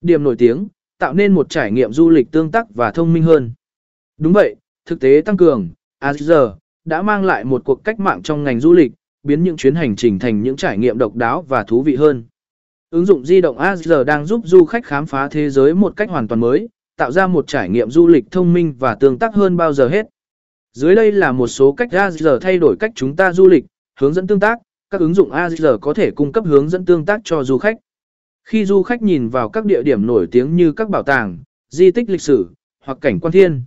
Điểm nổi tiếng, tạo nên một trải nghiệm du lịch tương tác và thông minh hơn. Đúng vậy, thực tế tăng cường, Azure đã mang lại một cuộc cách mạng trong ngành du lịch, biến những chuyến hành trình thành những trải nghiệm độc đáo và thú vị hơn. Ứng dụng di động Azure đang giúp du khách khám phá thế giới một cách hoàn toàn mới, tạo ra một trải nghiệm du lịch thông minh và tương tác hơn bao giờ hết. Dưới đây là một số cách Azure thay đổi cách chúng ta du lịch, hướng dẫn tương tác, các ứng dụng Azure có thể cung cấp hướng dẫn tương tác cho du khách. Khi du khách nhìn vào các địa điểm nổi tiếng như các bảo tàng, di tích lịch sử hoặc cảnh quan thiên,